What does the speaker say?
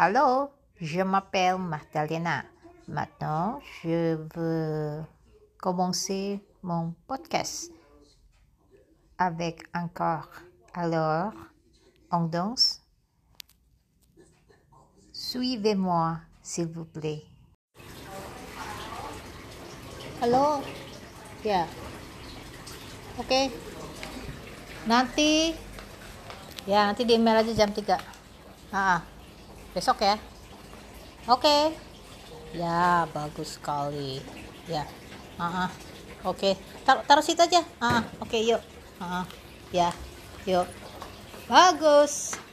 Allô, je m'appelle Magdalena. Maintenant, je veux commencer mon podcast avec encore. Alors, on danse? Suivez-moi, s'il vous plaît. Halo, ya, oke. Nanti, ya nanti di email aja jam 3 ah, besok ya. Oke, ya bagus sekali. Ya, ah, oke. Taruh taruh situ aja. Ah, oke yuk. Ah, ya, yuk. Bagus.